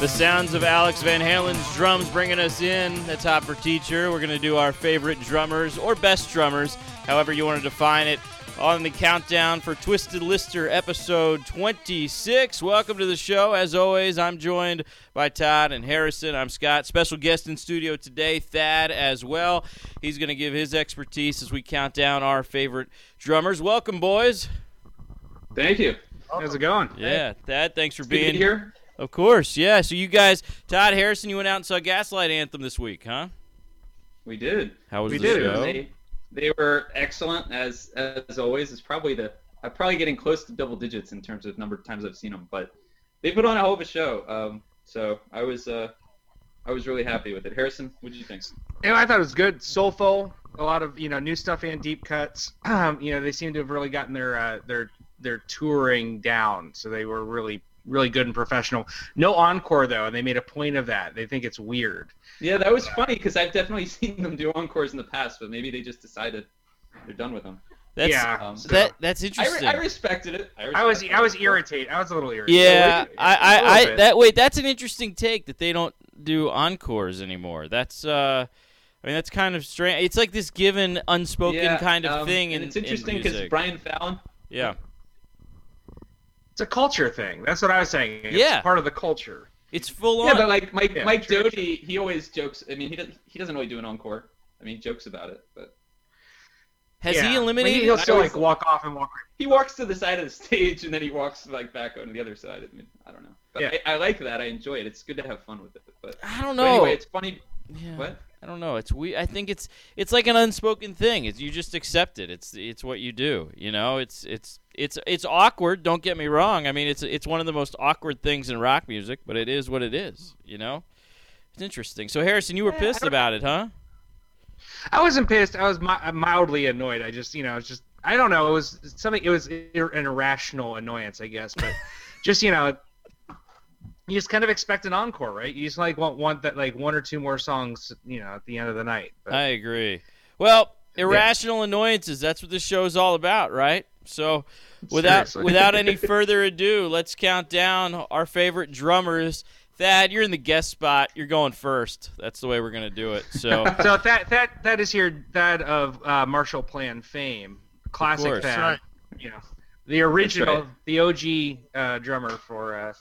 The sounds of Alex Van Halen's drums bringing us in. That's Hot for Teacher. We're going to do our favorite drummers or best drummers, however you want to define it, on the countdown for Twisted Lister episode 26. Welcome to the show. As always, I'm joined by Todd and Harrison. I'm Scott. Special guest in studio today, Thad, as well. He's going to give his expertise as we count down our favorite drummers. Welcome, boys. Thank you. How's it going? Yeah, Thad, thanks for Good being here. Of course, yeah. So you guys, Todd Harrison, you went out and saw Gaslight Anthem this week, huh? We did. How was it? We the did. show? They, they were excellent as as always. It's probably the I'm probably getting close to double digits in terms of number of times I've seen them, but they put on a hell of a show. Um, so I was uh, I was really happy with it. Harrison, what did you think? You know, I thought it was good. Soulful, a lot of you know new stuff and deep cuts. Um, you know, they seem to have really gotten their uh, their their touring down, so they were really really good and professional. No encore though, and they made a point of that. They think it's weird. Yeah, that was funny because I've definitely seen them do encores in the past, but maybe they just decided they're done with them. That's, yeah, Um, so- that that's I, interesting. re- I respected it. I, I was respected I was irritated. I was a little irritated. yeah, Yeah, I, a I, little I that wait, that's an interesting take that they don't do encores anymore. That's uh, I mean that's kind of strange. It's like this given unspoken Yeah, kind of um, thing. and in, it's interesting because because Brian Fallon. yeah, It's a culture thing. That's what I was saying. It's Yeah. part of the culture. it's full on. Yeah, but like Mike Yeah, Mike true, Doty, he always jokes. I mean, he doesn't he doesn't really do an encore. I mean, he jokes about it, but Has Yeah. he But eliminated? He'll still I like walk off and walk. he walks to the side of the stage and then he walks like back on the other side. I mean, I don't know. But Yeah. I, I like that. I enjoy it. It's good to have fun with it. But, I don't know. anyway, it's funny. yeah. What? I don't know. It's we. I think it's it's like an unspoken thing. It's you just accept it. It's it's what you do. You know. It's it's it's it's awkward. Don't get me wrong. I mean, it's it's one of the most awkward things in rock music, but it is what it is. You know. It's interesting. So Harrison, you were Yeah, pissed about it, huh? I wasn't pissed. I was mi- uh, mildly annoyed. I just, you know, it's just, I don't know. It was something. It was ir- an irrational annoyance, I guess. But just, you know, you just kind of expect an encore, right? You just like want want that like one or two more songs, you know, at the end of the night. But I agree. Well, irrational annoyances. That's what this show is all about, right? So, without Seriously. without any further ado, let's count down our favorite drummers. Thad, you're in the guest spot. You're going first. That's the way we're gonna do it. So, so that that that is here that of uh, Marshall Plan fame, classic course. Thad. Right. You know, the original, right. the OG uh, drummer for uh,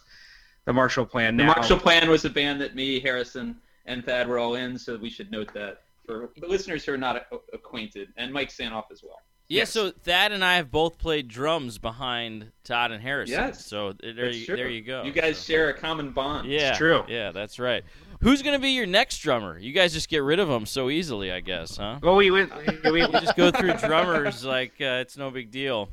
the Marshall Plan. The Now, Marshall Plan was a band that me, Harrison, and Thad were all in, so we should note that for the listeners who are not acquainted, and Mike Sanoff as well. Yeah. Yes. So Thad and I have both played drums behind Todd and Harrison. Yes. So there you, true. there you go. You guys So- share a common bond. Yeah, true. Yeah, that's right. Who's gonna be your next drummer? You guys just get rid of them so easily, I guess, huh? well, we went. We, we, just go through drummers like uh, it's no big deal.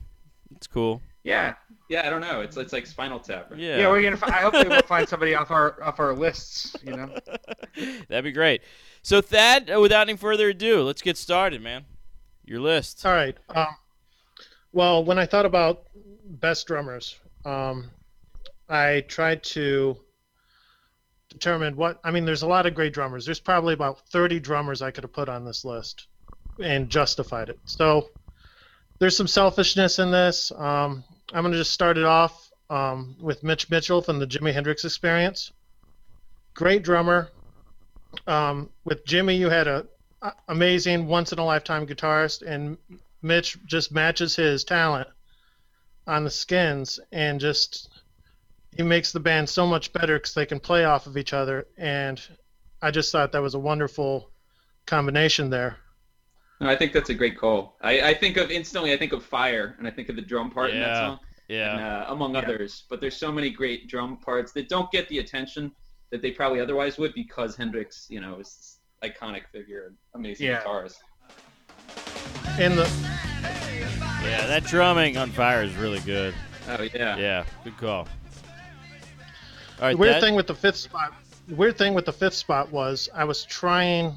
It's cool. yeah, Yeah, I don't know. It's it's like Spinal Tap. Right? Yeah. Yeah, we're gonna. Fi- I hopefully we'll find somebody off our off our lists. You know. That'd be great. So Thad, uh, without any further ado, let's get started, man. Your list. All right. Um, well, when I thought about best drummers, um, I tried to determine what. I mean, there's a lot of great drummers. There's probably about 30 drummers I could have put on this list and justified it. So there's some selfishness in this. Um, I'm going to just start it off um, with Mitch Mitchell from the Jimi Hendrix Experience. Great drummer. Um, with Jimmy, you had a, a amazing once in a lifetime guitarist, and Mitch just matches his talent on the skins and just he makes the band so much better because they can play off of each other. And I just thought that was a wonderful combination there. No, I think that's a great call. I, I think of instantly. I think of Fire, and I think of the drum part in that song, Yeah. and, uh, among Yeah. others. But there's so many great drum parts that don't get the attention that they probably otherwise would because Hendrix, you know, is this iconic figure and amazing Yeah. guitarist. And the Yeah, that drumming on fire is really good. Oh yeah. Yeah, good call. All right, the weird Thad? thing with the fifth spot the weird thing with the fifth spot was I was trying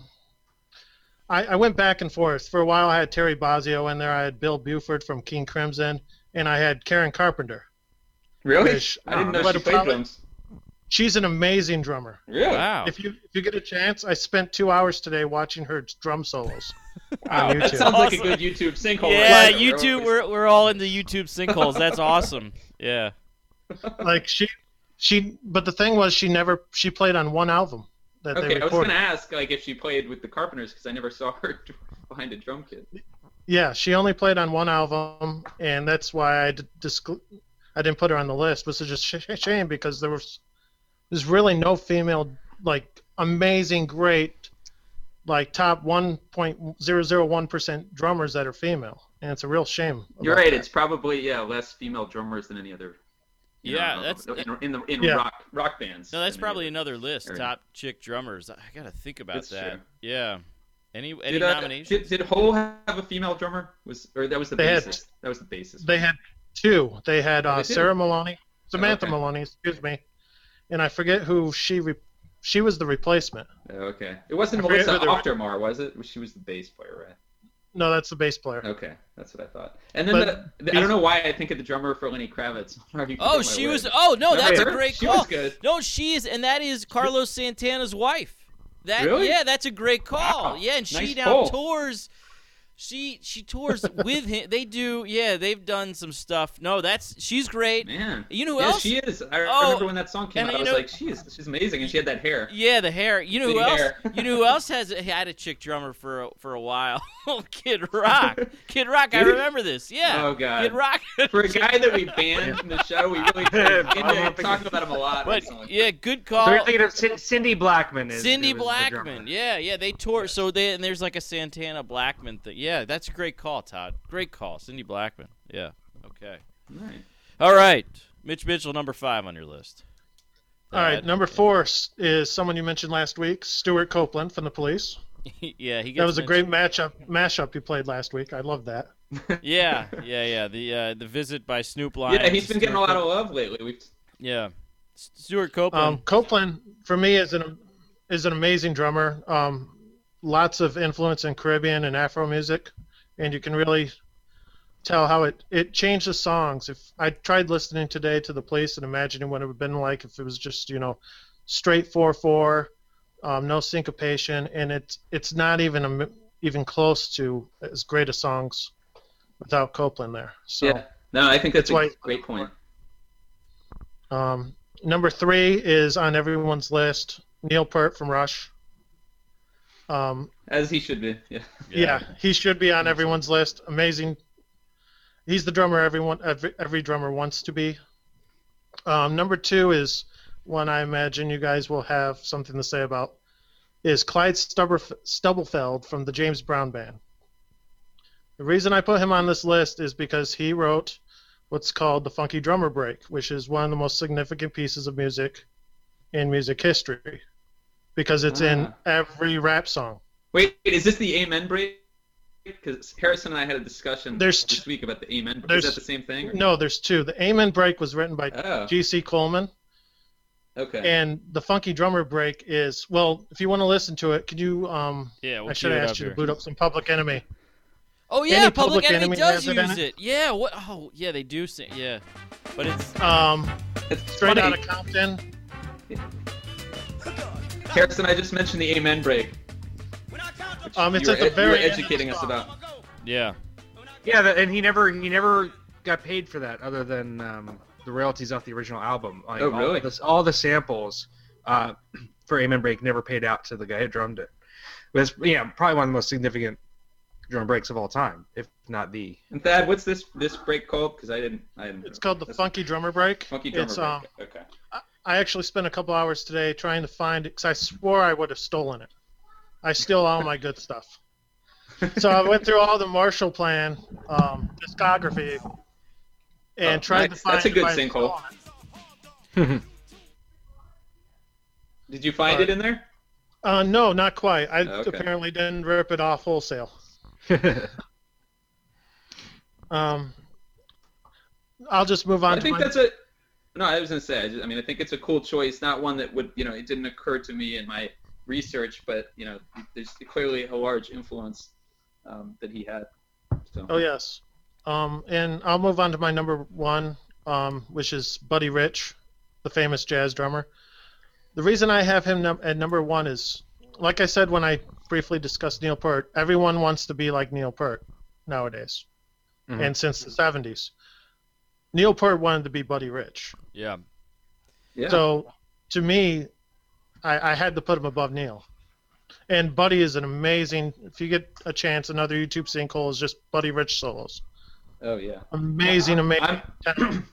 I, I went back and forth. For a while I had Terry Bozzio in there, I had Bill Bruford from King Crimson, and I had Karen Carpenter. Really? Which, I didn't uh, know but she it played probably- drums. She's an amazing drummer. Really? Wow. If you if you get a chance, I spent two hours today watching her drum solos. Wow, on that YouTube. sounds like a good YouTube sinkhole. yeah, right there. YouTube. We're we're all into YouTube sinkholes. That's awesome. Yeah. like she She, but the thing was, she never she played on one album that they Okay, I was gonna ask like if she played with the Carpenters because I never saw her behind a drum kit. Yeah, she only played on one album, and that's why I d- discl- I didn't put her on the list. Which is just sh- shame because there was there's really no female like amazing great like top 1.001 percent drummers that are female, and it's a real shame. You're right. that. It's probably yeah less female drummers than any other. Yeah, know, that's- in, in the in Yeah. rock rock bands. No, that's probably another list. area. Top chick drummers. I gotta think about That's that. true. Yeah. Any any Did, uh, nominations? did, did Hole have a female drummer? Was or that was the They had- That was the basis. They had two. They had Oh, uh, they? Sarah Maloney, Samantha okay. Maloney, excuse me, and I forget who she re- she was the replacement. Oh, okay. It wasn't I forget Melissa who the- Auf der Maur, was it? She was the bass player, right? No, that's the bass player. Okay, that's what I thought. And then But the, the- I don't know why I think of the drummer for Lenny Kravitz. Oh, she was. word. Oh no, Remember that's a her? great She call. was good. No, she is, and that is Carlos Santana's wife. That Really? yeah, that's a great call. Wow. Yeah, and she Nice now pull. tours. She she tours with him. They do. Yeah, they've done some stuff. No, that's she's great. Man. You know who yeah, else? she is. I Oh, remember when that song came out. I was know- like, she is. She's amazing, and she had that hair. Yeah, the hair. You know who Big else? You know who else has had a chick drummer for a, for a while? Kid Rock. Kid Rock. I remember this. Yeah. Oh God. Kid Rock. For a guy that we banned from the show, we really into talking about him a lot. but yeah, good So call. you're thinking of Cin- Cindy Blackman. Is, Cindy who was the drummer. Blackman. Yeah, yeah, they tore. So they and there's like a Santana Blackman thing. Yeah, that's a great call, Todd. Great call, Cindy Blackman. Yeah. Okay. Right. All right, Mitch Mitchell, number five on your list. All right, number four is someone you mentioned last week, Stewart Copeland from the Police. yeah, he gets That was a mentioned. great matchup mashup you played last week. I love that. Yeah, yeah, yeah. The uh, the visit by Snoop Lion. Yeah, he's been getting a lot of love lately. We've Yeah, Stewart Copeland. Um, Copeland for me is an is an amazing drummer. Um, lots of influence in Caribbean and Afro music, and you can really tell how it it changed the songs. If I tried listening today to the Police and imagining what it would have been like if it was just you know straight four four, um, no syncopation, and it's it's not even a, even close to as great a songs without Copeland there. So. yeah. No, I think that's, That's a why- great point. Um, number three is on everyone's list. Neil Peart from Rush. Um, As he should be. Yeah. yeah. he should be on everyone's list. Amazing. He's the drummer everyone every, every drummer wants to be. Um, number two is one I imagine you guys will have something to say about. Is Clyde Stubberf- Stubblefield from the James Brown Band. The reason I put him on this list is because he wrote what's called the Funky Drummer Break, which is one of the most significant pieces of music in music history because it's in Ah. every rap song. Wait, is this the Amen break? Because Harrison and I had a discussion There's this t- week about the Amen. break. Is that the same thing? or- No, there's two. The Amen Break was written by Oh, G.C. Coleman, okay. and the Funky Drummer Break is well. If you want to listen to it, could you? Um, Yeah, we'll I should have asked up you to boot up some Public Enemy. Oh yeah, Any Public, Public Enemy, Enemy does it use it? it. Yeah. What? Oh yeah, they do. Sing, yeah, but it's Um, it's straight funny. out of Compton. Harrison, I just mentioned the Amen break. Um, it's you at were the very you were end of the educating us about. yeah. Yeah, that, and he never he never got paid for that other than um, the royalties off the original album. Like, Oh, all really? This, all the samples uh, for Amen Break never paid out to the guy who drummed it. But it's yeah, probably one of the most significant drum breaks of all time, if not the. And Thad, what's this this break called? Because I didn't. I didn't. It's called the That's- Funky Drummer Break. Funky drummer It's um, break. Okay. I actually spent a couple hours today trying to find it because I swore I would have stolen it. I steal all my good stuff. So I went through all the Marshall Plan um, discography and Oh, tried nice. to find. That's a good I sinkhole. Did you find Uh, it in there? Uh, no, not quite. I Okay. apparently didn't rip it off wholesale. Um, I'll just move on I to think my. that's a. No, I was gonna say. I, just, I mean, I think it's a cool choice. Not one that would, you know, it didn't occur to me in my research, but you know, there's clearly a large influence um, that he had. So. Oh yes. Um, and I'll move on to my number one, um, which is Buddy Rich, the famous jazz drummer. The reason I have him num- at number one is, like I said when I briefly discussed Neil Peart, everyone wants to be like Neil Peart nowadays, Mhm. and since the '70s, Neil Peart wanted to be Buddy Rich. Yeah. Yeah. So to me, I, I had to put him above Neil. And Buddy is an amazing. If you get a chance, another YouTube sinkhole is just Buddy Rich solos. oh yeah. Amazing, amazing. I'm.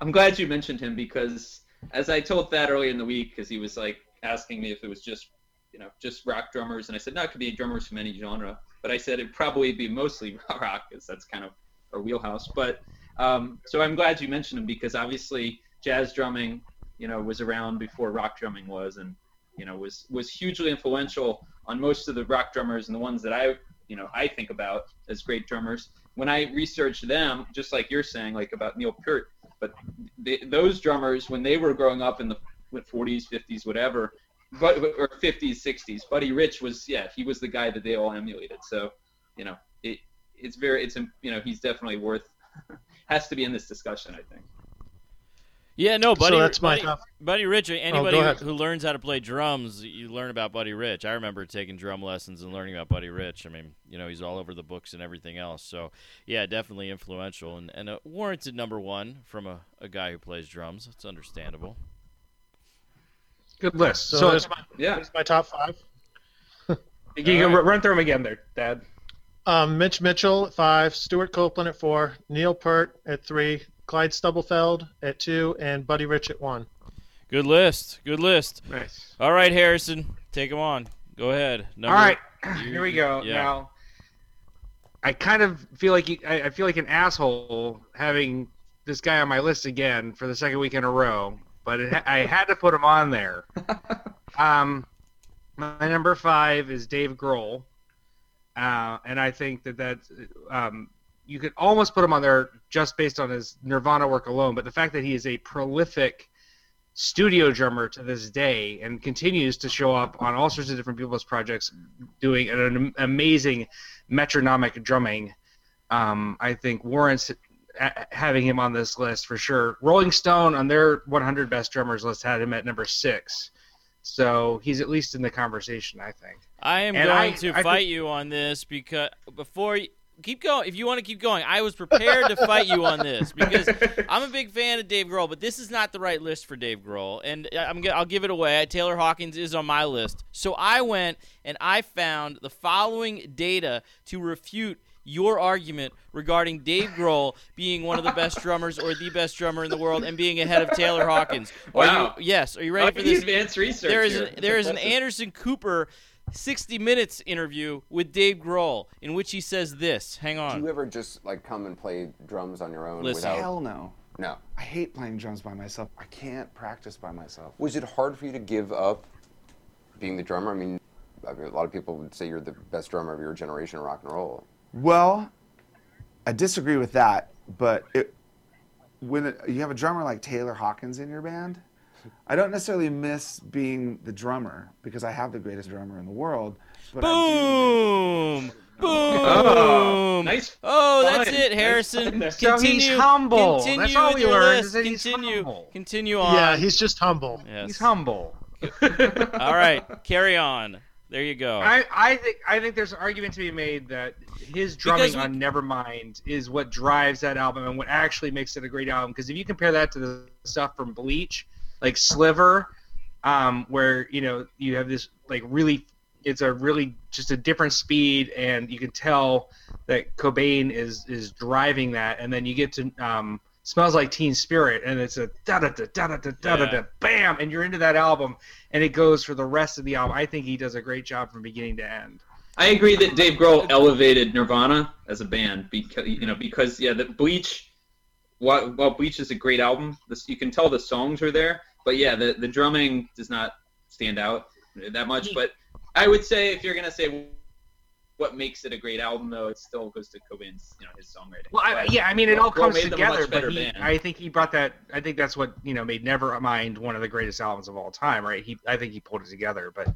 I'm glad you mentioned him because as I told Thad earlier in the week, because he was like asking me if it was just, you know, just rock drummers, and I said no, it could be drummers from any genre. But I said it'd probably be mostly rock, because that's kind of our wheelhouse. But um, so I'm glad you mentioned him because obviously jazz drumming, you know, was around before rock drumming was, and you know, was was hugely influential on most of the rock drummers and the ones that I, you know, I think about as great drummers. When I researched them, just like you're saying, like about Neil Peart, but they, those drummers when they were growing up in the 40s, 50s, whatever, but or 50s, 60s, Buddy Rich was yeah, he was the guy that they all emulated. So, you know, it it's very it's you know he's definitely worth has to be in this discussion, I think. Yeah, no, buddy. so that's my buddy, top. Buddy Rich. Oh, anybody go ahead. who learns how to play drums, you learn about Buddy Rich. I remember taking drum lessons and learning about Buddy Rich. I mean, you know, he's all over the books and everything else. So, yeah, definitely influential and, and a warranted number one from a, a guy who plays drums. It's understandable. Good list. So, So, that's my, Yeah. that's my top five. you can All right. run through them again there, Thad. Um, Mitch Mitchell at five, Stewart Copeland at four, Neil Peart at three, Clyde Stubblefield at two, and Buddy Rich at one. Good list. Good list. Nice. All right, Harrison, take him on. Go ahead. Number, All right, you- here we go. yeah. Now, I kind of feel like you, I, I feel like an asshole having this guy on my list again for the second week in a row, but it, I had to put him on there. Um, my number five is Dave Grohl, uh, and I think that that um, you could almost put him on there just based on his Nirvana work alone. But the fact that he is a prolific studio drummer to this day and continues to show up on all sorts of different people's projects, doing an, am- amazing metronomic drumming, um, I think warrants having him on this list for sure. Rolling Stone on their 100 best drummers list had him at number six. So he's at least in the conversation, I think. I am And going I- to I fight think- you on this because before you keep going, if you want to keep going, I was prepared to fight you on this because I'm a big fan of Dave Grohl, but this is not the right list for Dave Grohl, and I'm g- I'll give it away. Taylor Hawkins is on my list, so I went and I found the following data to refute your argument regarding Dave Grohl being one of the best drummers or the best drummer in the world and being ahead of Taylor Hawkins. Are Wow. you, yes. Are you ready Like for this? advanced research. there is here. an, there is an Anderson Cooper 60 Minutes interview with Dave Grohl in which he says this. Hang on. Do you ever just like come and play drums on your own Listen. without? Hell no. No. I hate playing drums by myself. I can't practice by myself. Was it hard for you to give up being the drummer? I mean, I mean, a lot of people would say you're the best drummer of your generation in rock and roll. Well, I disagree with that, but it, when it, you have a drummer like Taylor Hawkins in your band, I don't necessarily miss being the drummer because I have the greatest drummer in the world. But Boom! Boom! Oh, nice Oh, that's find. it, Harrison. find there. So Continue. he's humble. Continue That's all we learned is that he's Continue. humble. Continue on. Yeah, he's just humble. Yes. He's humble. All right, carry on. There you go. I, I think I think there's an argument to be made that his drumming Because we- on Nevermind is what drives that album and what actually makes it a great album. Because if you compare that to the stuff from Bleach, like Sliver, um, where you know you have this like really, it's a really just a different speed, and you can tell that Cobain is is driving that, and then you get to um, smells like Teen Spirit, and it's a da da da da da da da da Yeah. bam, and you're into that album, and it goes for the rest of the album. I think he does a great job from beginning to end. I agree that Dave Grohl elevated Nirvana as a band because you know because yeah, the Bleach. While, while Bleach is a great album, this you can tell the songs are there, but yeah, the the drumming does not stand out that much. But I would say if you're gonna say what makes it a great album, though, it still goes to Cobain's you know his songwriting. Well, I, yeah, I mean, it all comes together, but he. I think he brought that. I think that's what you know made Nevermind one of the greatest albums of all time, right? He, I think he pulled it together, but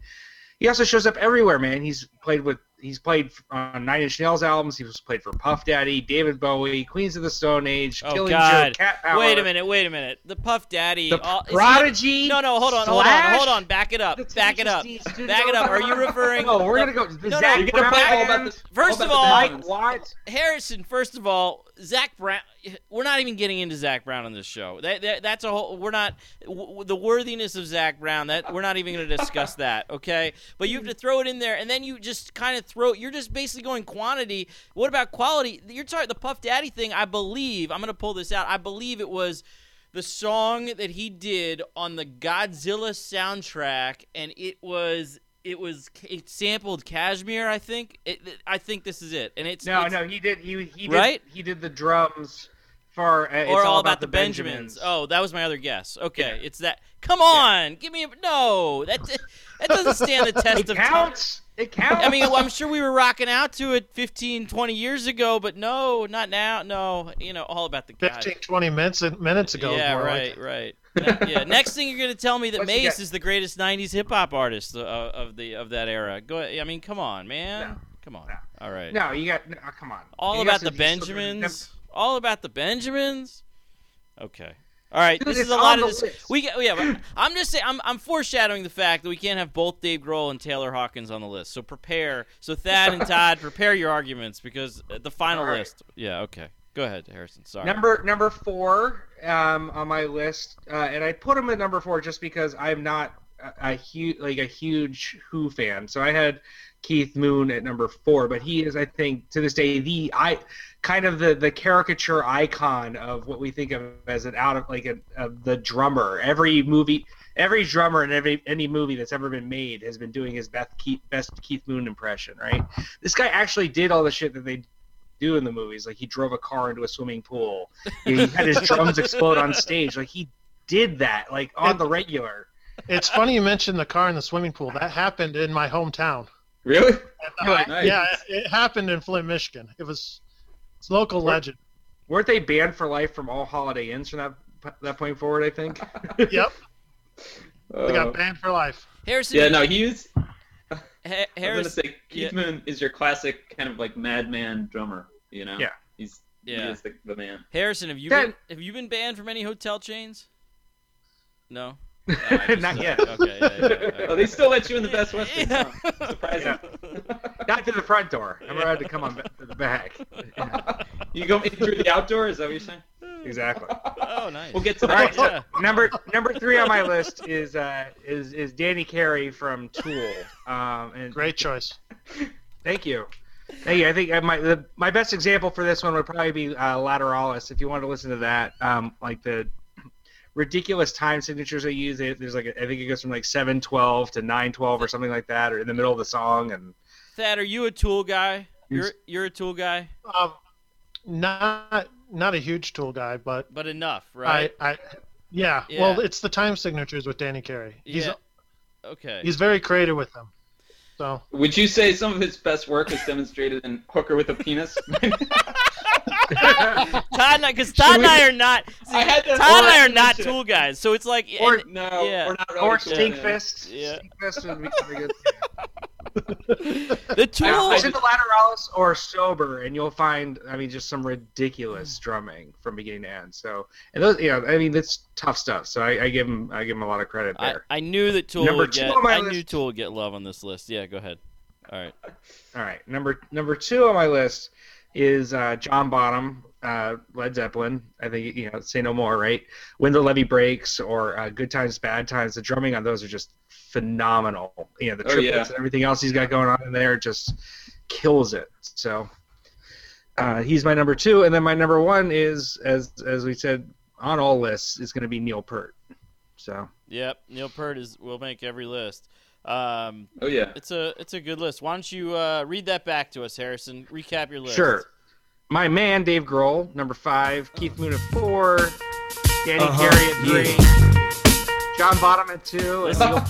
he also shows up everywhere, man. He's played with, he's played on uh, Nine Inch Nails albums. He was played for Puff Daddy, David Bowie, Queens of the Stone Age, Oh, Killing God. Joke, Cat Power. Wait a minute. Wait a minute. The Puff Daddy. The all- is he- Prodigy. No, no. Hold on. Hold on. Hold on. Back it up. Back it up. Back it up. Are you referring? No, we're gonna go. no, Zac You're gonna Brown play all about Band, the First all of all- the Mike. Harrison, first of all, Zac Brown. We're not even getting into Zac Brown on this show. That, that that's a whole. We're not w- the worthiness of Zac Brown. That we're not even going to discuss that. Okay, but you have to throw it in there, and then you just kind of throw. You're just basically going quantity. What about quality? You're talking the Puff Daddy thing. I believe I'm going to pull this out. I believe it was the song that he did on the Godzilla soundtrack, and it was it was it sampled Kashmir. I think. It, I think this is it, and it's No, it's- no, he did. He he did. Right? He did the drums for. Uh, it's or all, about, the Benjamins. Oh, that was my other guess. Okay, it's that. Come on, give me a no. That that doesn't stand the test It of time. counts. It counts. I mean, I'm sure we were rocking out to it 15, 20 years ago, but no, not now. No, you know, all about the guy. 15, 20 minutes minutes ago. Yeah, right, like. right. Yeah. Next thing you're gonna tell me that What's Mase got? is the greatest '90s hip hop artist uh, of the of that era. Go. ahead. I mean, come on, man. No. Come on. No. All right. no, you got. No, come on. All You about the Benjamins. All about the Benjamins. Okay. All right. Dude, this is a lot of this. list. We get, yeah. I'm just saying. I'm, I'm foreshadowing the fact that we can't have both Dave Grohl and Taylor Hawkins on the list. So prepare. So Thad and Todd, prepare your arguments because uh, the final right. list. Yeah. Okay. Go ahead, Harrison. Sorry. Number number four um, on my list, uh, and I put him at number four just because I'm not a, a huge like a huge Who fan. So I had Keith Moon at number four, but he is, I think, to this day, the I kind of the the caricature icon of what we think of as an out of like a, of the drummer. Every movie. Every drummer in every any movie that's ever been made has been doing his best Keith, best Keith Moon impression, right? This guy actually did all the shit that they do in the movies. Like he drove a car into a swimming pool. he had his drums explode on stage. Like he did that, like on the regular. It's funny you mentioned the car in the swimming pool. That happened in my hometown. Really? Like, Nice. Yeah, it happened in Flint, Michigan. It was it's local Where- legend. weren't they banned for life from all Holiday Inns from that that point forward? I think. Yep, they Uh, got banned for life. Harrison. yeah, no, he's. Ha- I was gonna say Keith Moon is your classic kind of like madman drummer. You know. Yeah. He's Yeah. he is the, the man. Harrison, have you Then- been, have you been banned from any hotel chains? No. Not yet. Okay. Yeah, yeah, yeah. Oh, they still let you in the Best Western. Yeah. Huh? Surprising. Not to the front door. I'm allowed to come on to the back. you go through the outdoor. Is that what you're saying? Exactly. Oh, nice. We'll get to All right, that. so Yeah. number number three on my list is uh, is is Danny Carey from Tool. Um, and Great choice. Thank you. Thank you. I think I might, the, my best example for this one would probably be uh, Lateralus. If you want to listen to that, um, like the ridiculous time signatures they use, they, there's like a, I think it goes from like seven twelve to nine twelve or something like that, or in the middle of the song. And Thad, are you a tool guy? You're you're a tool guy, Um, not not a huge tool guy, but but enough, right? I, I yeah, Yeah. Well, it's the time signatures with Danny Carey. He's yeah. Okay. he's very creative with them. So Would you say some of his best work is demonstrated in Hooker with a Penis? Todd and I, because Todd and I are not. See, I had to- Todd and I are not tool guys, so it's like. Or- and- no, Yeah. we're not really or cool, man. Stinkfist. Yeah. Stinkfist would be pretty good. The tool. I- Listen to Lateralus or Sober, and you'll find, I mean, just some ridiculous drumming from beginning to end. So, and those, you know, I mean, that's tough stuff. So I, I give him, I give him a lot of credit I, there. I knew that Tool Number would two get. I knew list. Tool would get love on this list. Yeah, go ahead. All right. All right, number number two on my list is uh, John Bonham, uh, Led Zeppelin. I think you know, say no more, right? When the levee breaks or uh, Good Times, Bad Times. The drumming on those are just phenomenal. You know, the Oh, triplets yeah. and everything else he's got going on in there just kills it. So uh, he's my number two, and then my number one is, as as we said on all lists, is going to be Neil Peart. So Yep. Neil Peart is will make every list. Um, Oh yeah. it's a it's a good list. Why don't you uh, read that back to us, Harrison? Recap your list. Sure. My man, Dave Grohl, number five. Keith Moon at four. Danny Uh-huh, Carey at three. John Bottom at two. And Neil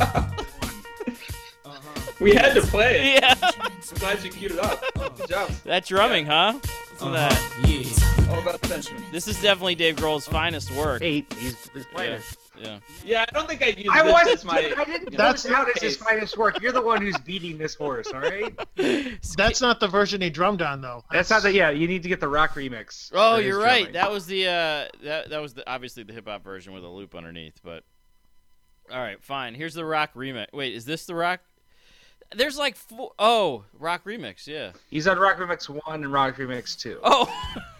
We had to play it. Yeah. I'm glad you queued it up. Good job. that drumming, huh? Listen to that. Yeah. All about attention. This is definitely Dave Grohl's finest work. eight. He's, he's playing Yeah. it. Yeah. Yeah, I don't think I'd use I this wasn't. as my. I didn't put That's this out as his finest work. You're the one who's beating this horse. All right. that's not the version he drummed on though. That's not the. Yeah, you need to get the rock remix. Oh, you're right. drumming. That was the uh, that that was the obviously the hip hop version with a loop underneath. But all right, fine. Here's the rock remix. Wait, is this the rock? There's like four oh rock remix. Yeah. He's on rock remix one and rock remix two. Oh.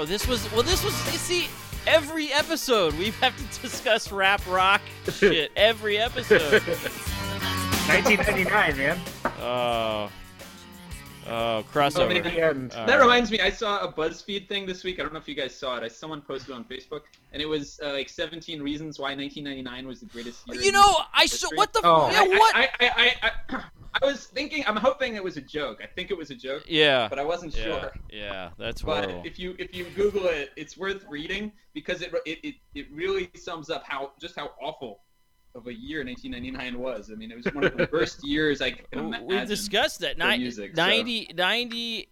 Oh, this was well. This was you see every episode we have to discuss rap rock shit every episode. 1999, man. Oh, oh, Oh, crossover. maybe- And All that right. reminds me, I saw a BuzzFeed thing this week. I don't know if you guys saw it. I someone posted on Facebook, and it was uh, like 17 reasons why 1999 was the greatest year. You in know, I saw what the Oh. yeah I, what I, I, I, I, was thinking. I'm hoping it was a joke. I think it was a joke, yeah but I wasn't yeah sure. yeah that's But horrible. if you if you Google it, it's worth reading because it it, it, it really sums up how just how awful of a year 1999 was. I mean, it was one of the worst years I can imagine. we discussed that. Ni- music, so. 90,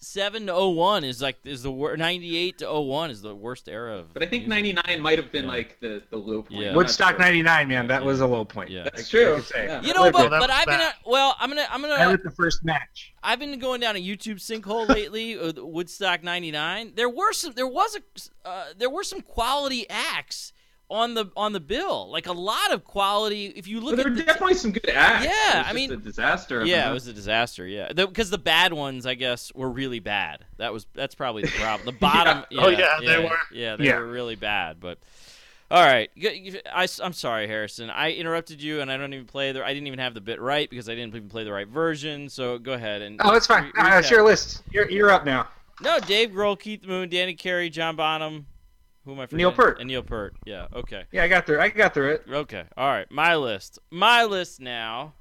97 to 01 is like is the wor- 98 to 01 is the worst era of. But I think music. 99 might have been Yeah. like the the low point. Yeah. Woodstock sure. 99, man. That was a low point. Yeah. That's true. could say. Yeah. You know, Lived but, but I've been bad. well. I'm gonna I'm I gonna lit the first match. I've been going down a YouTube sinkhole lately. uh, Woodstock '99. There were some. There was a. Uh, there were some quality acts on the on the bill. Like a lot of quality. If you But look there at were the definitely some good acts. Yeah, It was I just mean- a disaster. yeah, a- it was a disaster. Yeah, because the, bad ones, I guess, were really bad. That was that's probably the problem. The bottom. Yeah. Oh, yeah, they were. Yeah, they Yeah. were really bad. But all right, I, am sorry, Harrison. I interrupted you, and I don't even play the. I didn't even have the bit right because I didn't even play the right version. So go ahead and. Oh, it's fine. re- Uh, it's recap. list. You're, you're up now. No, Dave Grohl, Keith Moon, Danny Carey, John Bonham. Who am I forgetting? Neil Peart. And Neil Peart. Yeah. Okay. Yeah, I got through. I got through it. Okay. All right. My list. My list now.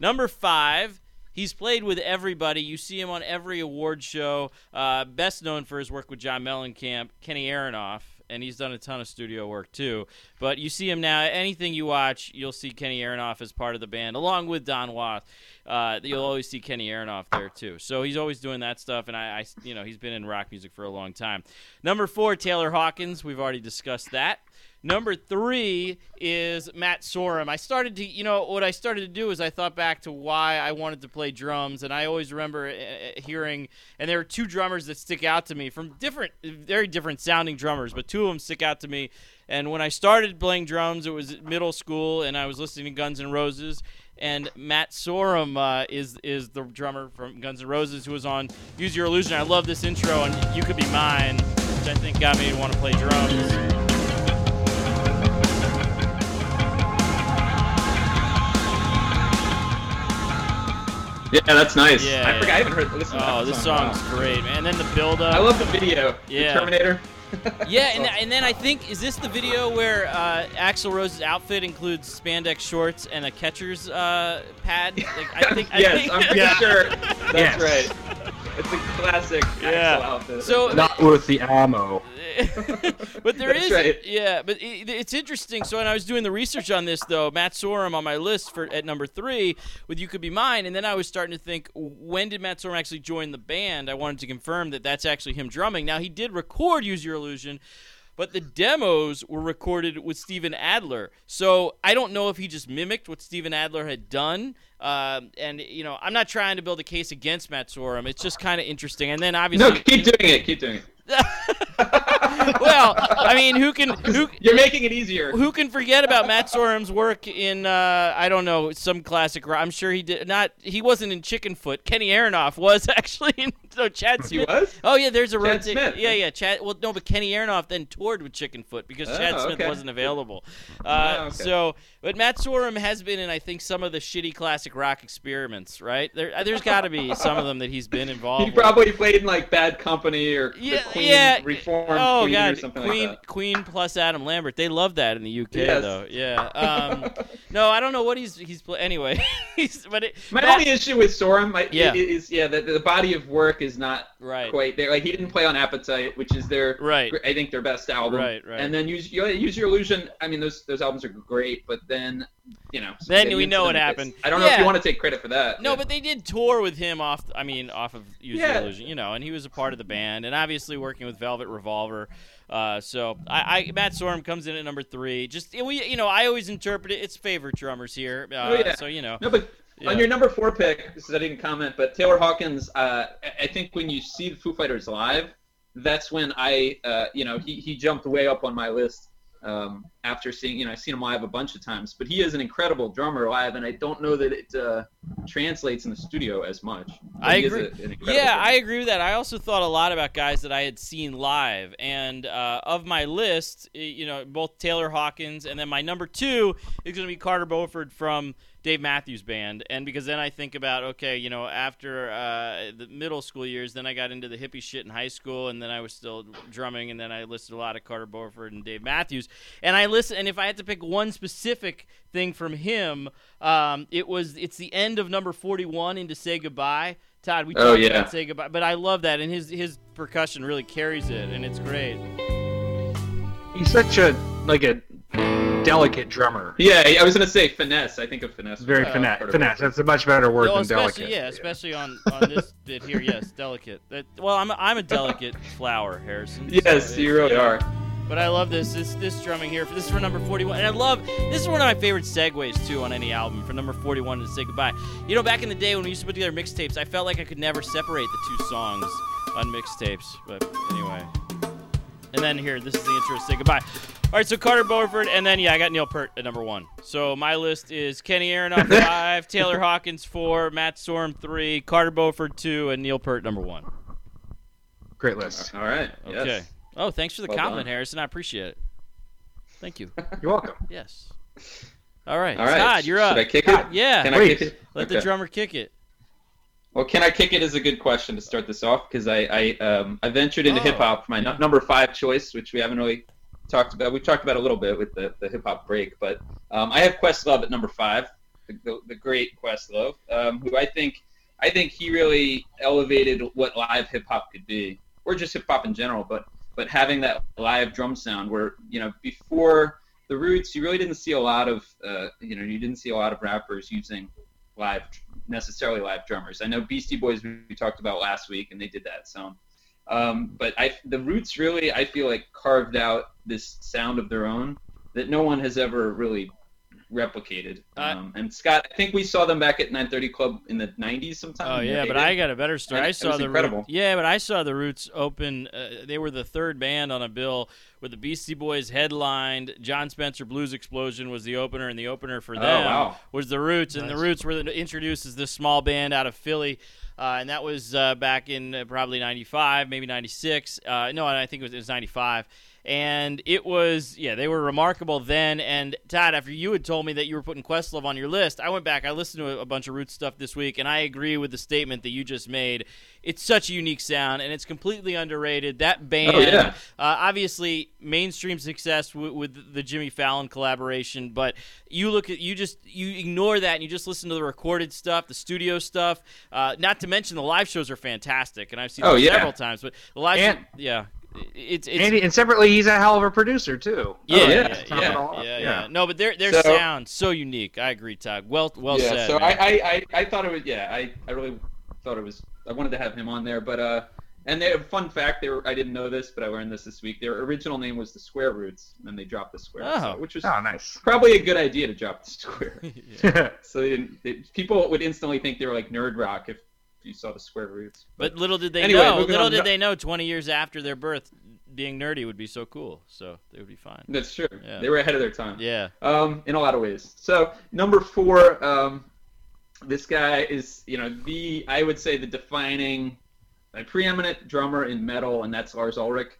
Number five. He's played with everybody. You see him on every award show. Uh, best known for his work with John Mellencamp, Kenny Aronoff, and he's done a ton of studio work too. But you see him now. Anything you watch, you'll see Kenny Aronoff as part of the band, along with Don Was. Uh, you'll always see Kenny Aronoff there too. So he's always doing that stuff, and I, I, you know, he's been in rock music for a long time. Number four, Taylor Hawkins. We've already discussed that. Number three is Matt Sorum. I started to, you know, what I started to do is I thought back to why I wanted to play drums, and I always remember uh, hearing, and there are two drummers that stick out to me from different, very different sounding drummers, but two of them stick out to me. And when I started playing drums, it was middle school, and I was listening to Guns N' Roses. And Matt Sorum uh, is is the drummer from Guns N' Roses who was on Use Your Illusion. I love this intro, and You Could Be Mine, which I think got me to want to play drums. Yeah, that's nice. Yeah. I forgot. I haven't heard. Listen to Oh, that this song. song's great, man. And then the build up. I love the video. Yeah. The Terminator. Yeah, and, and then I think is this the video where uh, Axl Rose's outfit includes spandex shorts and a catcher's uh, pad? Like, I think. I yes, think, I'm pretty Yeah. sure. That's Yes. right. It's a classic Yeah. Axl outfit. So, Not with the ammo. but there That's is, right. yeah. But it, it's interesting. So when I was doing the research on this, though, Matt Sorum on my list for at number three with "You Could Be Mine," and then I was starting to think, when did Matt Sorum actually join the band? I wanted to confirm that that's actually him drumming. Now he did record "Use Your Illusion." But the demos were recorded with Steven Adler. So I don't know if he just mimicked what Steven Adler had done. Um, and, you know, I'm not trying to build a case against Matt Sorum. It's just kind of interesting. And then obviously. no, keep doing it. Keep doing it. well, I mean, who can who You're making it easier. who can forget about Matt Sorum's work in uh, I don't know some classic? rock- I'm sure he did not. He wasn't in Chickenfoot. Kenny Aronoff was actually. In, no, Chad He was? Oh yeah, there's a Chad. Smith. Yeah, yeah. Chad. Well, no, but Kenny Aronoff then toured with Chickenfoot because Oh, Chad Smith okay. wasn't available. Uh, Oh, okay. So, but Matt Sorum has been in I think some of the shitty classic rock experiments. Right there, uh, there's got to be some of them that he's been involved. He with. probably played in like Bad Company or Yeah, the Queen yeah. Reformed Oh Queen God, Queen, like. Queen plus Adam Lambert. They love that in the UK Yes. though. Yeah. Um, no, I don't know what he's he's play Anyway, he's but it, My Matt- only issue with Sorum Yeah. is yeah that the body of work is not right, quite there. Like he didn't play on Appetite, which is their right, I think their best album. Right, right. And then use you know, use your illusion. I mean, those those albums are great, but then you know. Then we know what happened. I don't know if you want to take credit for that. No, yeah. but they did tour with him off. I mean, off of Use Yeah. Illusion, you know, and he was a part of the band, and obviously working with Velvet Revolver. Uh, so I, I Matt Sorum comes in at number three. Just we, you know, I always interpret it. It's favorite drummers here. Uh, Oh, yeah. So you know, No, but Yeah. on your number four pick, this is I didn't comment, but Taylor Hawkins. Uh, I- I think when you see the Foo Fighters live, that's when I, uh, you know, he he jumped way up on my list. Um, after seeing, you know, I've seen him live a bunch of times, but he is an incredible drummer live, and I don't know that it uh, translates in the studio as much. I agree. a- Yeah, drummer. I agree with that. I also thought a lot about guys that I had seen live, and uh, of my list, you know, both Taylor Hawkins, and then my number two is going to be Carter Beauford from Dave Matthews Band, and because then I think about okay, you know, after uh, the middle school years, then I got into the hippie shit in high school, and then I was still drumming, and then I listened to a lot of Carter Beauford and Dave Matthews, and I listen, and if I had to pick one specific thing from him, um, it was it's the end of number forty-one into Say Goodbye. Todd, we Oh, yeah. about Say Goodbye, but I love that, and his his percussion really carries it, and it's great. He's such a like a delicate drummer. Yeah, I was gonna say finesse. I think of finesse. Very Uh, finesse. Finesse. That's a much better word Well, than delicate. yeah, especially on, on this bit here. Yes, delicate. That, well, I'm a, I'm a delicate flower, Harrison. Yes, so you it- really are. But I love this this this drumming here. This is for number 41, and I love this is one of my favorite segues too on any album. For number 41 to say goodbye. You know, back in the day when we used to put together mixtapes, I felt like I could never separate the two songs on mixtapes. But anyway, and then here, this is the intro to say goodbye. All right, so Carter Beauford, and then yeah, I got Neil Peart at number one. So my list is Kenny Aronoff five, Taylor Hawkins four, Matt Sorum three, Carter Beauford two, and Neil Peart number one. Great list. All right. Okay. Yes. Oh, thanks for the Well compliment, done. Harrison. I appreciate it. Thank you. You're welcome. Yes. All right. All right. Todd, you're up. Should I kick it? Yeah. Can Please. I kick it? Let the drummer kick it. Well, can I kick it is a good question to start this off because I I, um, I ventured into Oh. hip hop. My nu- number five choice, which we haven't really talked about. We talked about a little bit with the, the hip hop break, but um, I have Questlove at number five, the, the, the great Questlove, um, who I think I think he really elevated what live hip hop could be, or just hip hop in general. But but having that live drum sound, where you know before the Roots, you really didn't see a lot of uh, you know you didn't see a lot of rappers using live necessarily live drummers. I know Beastie Boys we talked about last week, and they did that. So, um, but I the Roots really I feel like carved out this sound of their own that no one has ever really replicated. Uh, Um, and Scott, I think we saw them back at 930 Club in the 90s sometime. Oh yeah, but. I got a better story. And I it saw was the incredible. Root- yeah, but I saw the Roots open. Uh, they were the third band on a bill where the Beastie Boys headlined. Jon Spencer Blues Explosion was the opener, and the opener for Oh, them wow. was the Roots. And the Roots were introduced as this small band out of Philly. Uh, and that was uh, back in uh, probably '95, maybe '96. Uh, no, I think it was, it was '95. And it was, yeah, they were remarkable then. And Todd, after you had told me that you were putting Questlove on your list, I went back. I listened to a, bunch of Roots stuff this week, and I agree with the statement that you just made. It's such a unique sound, and it's completely underrated. That band, Oh, yeah. uh, obviously, mainstream success w- with the Jimmy Fallon collaboration, but you look at you just you ignore that and you just listen to the recorded stuff, the studio stuff. Uh, not to mention the live shows are fantastic, and I've seen Oh, them yeah. several times. But the live, And- show, yeah, it's it's And, and separately, he's a hell of a producer too. yeah, Oh, yeah, yeah, yeah, yeah, yeah, Yeah. No, but their their So- sound so unique. I agree, Todd. Well, well yeah, said. so I. I, I, I thought it was yeah I, I really thought it was I wanted to have him on there but uh and they fun fact they were I didn't know this but I learned this this week their original name was the Square Roots and then they dropped the Square Oh. so- which was Oh, nice. probably a good idea to drop the Square so they didn't, they, people would instantly think they were like nerd rock if you saw the Square Roots But little did they Anyway, know, little on. did they know, 20 years after their birth, being nerdy would be so cool. So they would be fine. that's true Yeah. they were ahead of their time Yeah. um, in a lot of ways. So number four, um, this guy is you know the I would say the defining, a preeminent drummer in metal, and that's Lars Ulrich.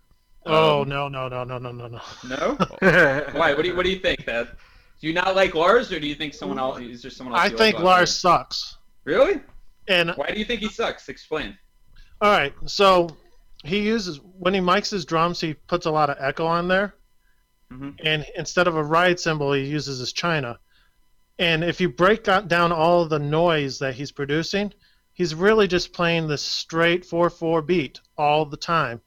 Oh Um, no no no no no no no. no. Why? What do you What do you think? That do you not like Lars, or do you think someone else? Is there someone else? I you like think about Lars sucks. Really? And Why do you think he sucks? Explain. all right, so he uses when he mics his drums, he puts a lot of echo on there, Mhm. and instead of a ride cymbal, he uses his china. And if you break down all the noise that he's producing, he's really just playing this straight four-four beat all the time,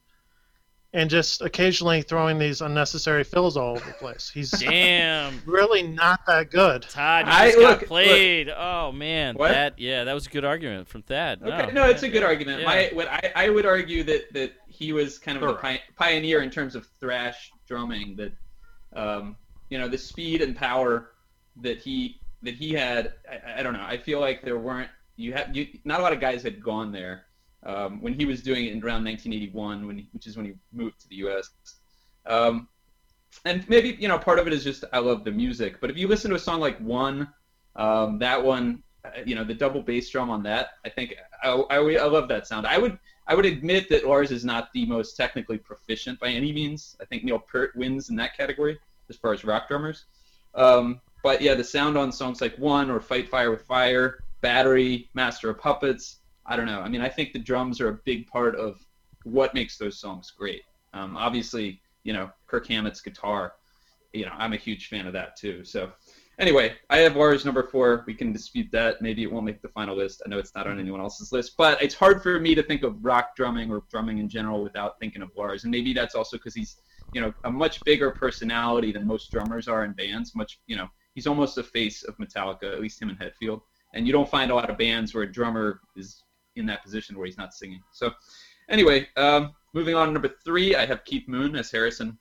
and just occasionally throwing these unnecessary fills all over the place. He's Damn. really not that good. Todd, you I- just got look, look. played. Oh man, What? that yeah, that was a good argument from Thad. Okay, no, it's a good argument. yeah. My, what I, I would argue that, that he was kind of the Thorough. pi- pioneer in terms of thrash drumming. That, um, you know, the speed and power that he that he had. I, I don't know. I feel like there weren't you have you not a lot of guys had gone there um, when he was doing it in around 1981, when he, which is when he moved to the U.S. Um, and maybe you know part of it is just I love the music. But if you listen to a song like One, um, that one, uh, you know, the double bass drum on that, I think I, I, I love that sound. I would I would admit that Lars is not the most technically proficient by any means. I think Neil Peart wins in that category as far as rock drummers. Um, but yeah, the sound on songs like One or Fight Fire with Fire, Battery, Master of Puppets. I don't know. I mean, I think the drums are a big part of what makes those songs great. Um, obviously, you know, Kirk Hammett's guitar. You know, I'm a huge fan of that too. So, anyway, I have Lars number four. We can dispute that. Maybe it won't make the final list. I know it's not on anyone else's list, but it's hard for me to think of rock drumming or drumming in general without thinking of Lars. And maybe that's also because he's, you know, a much bigger personality than most drummers are in bands. Much, you know, he's almost the face of Metallica, at least him and Hetfield. And you don't find a lot of bands where a drummer is in that position where he's not singing. So, anyway, um, moving on to number three, I have Keith Moon, as Harrison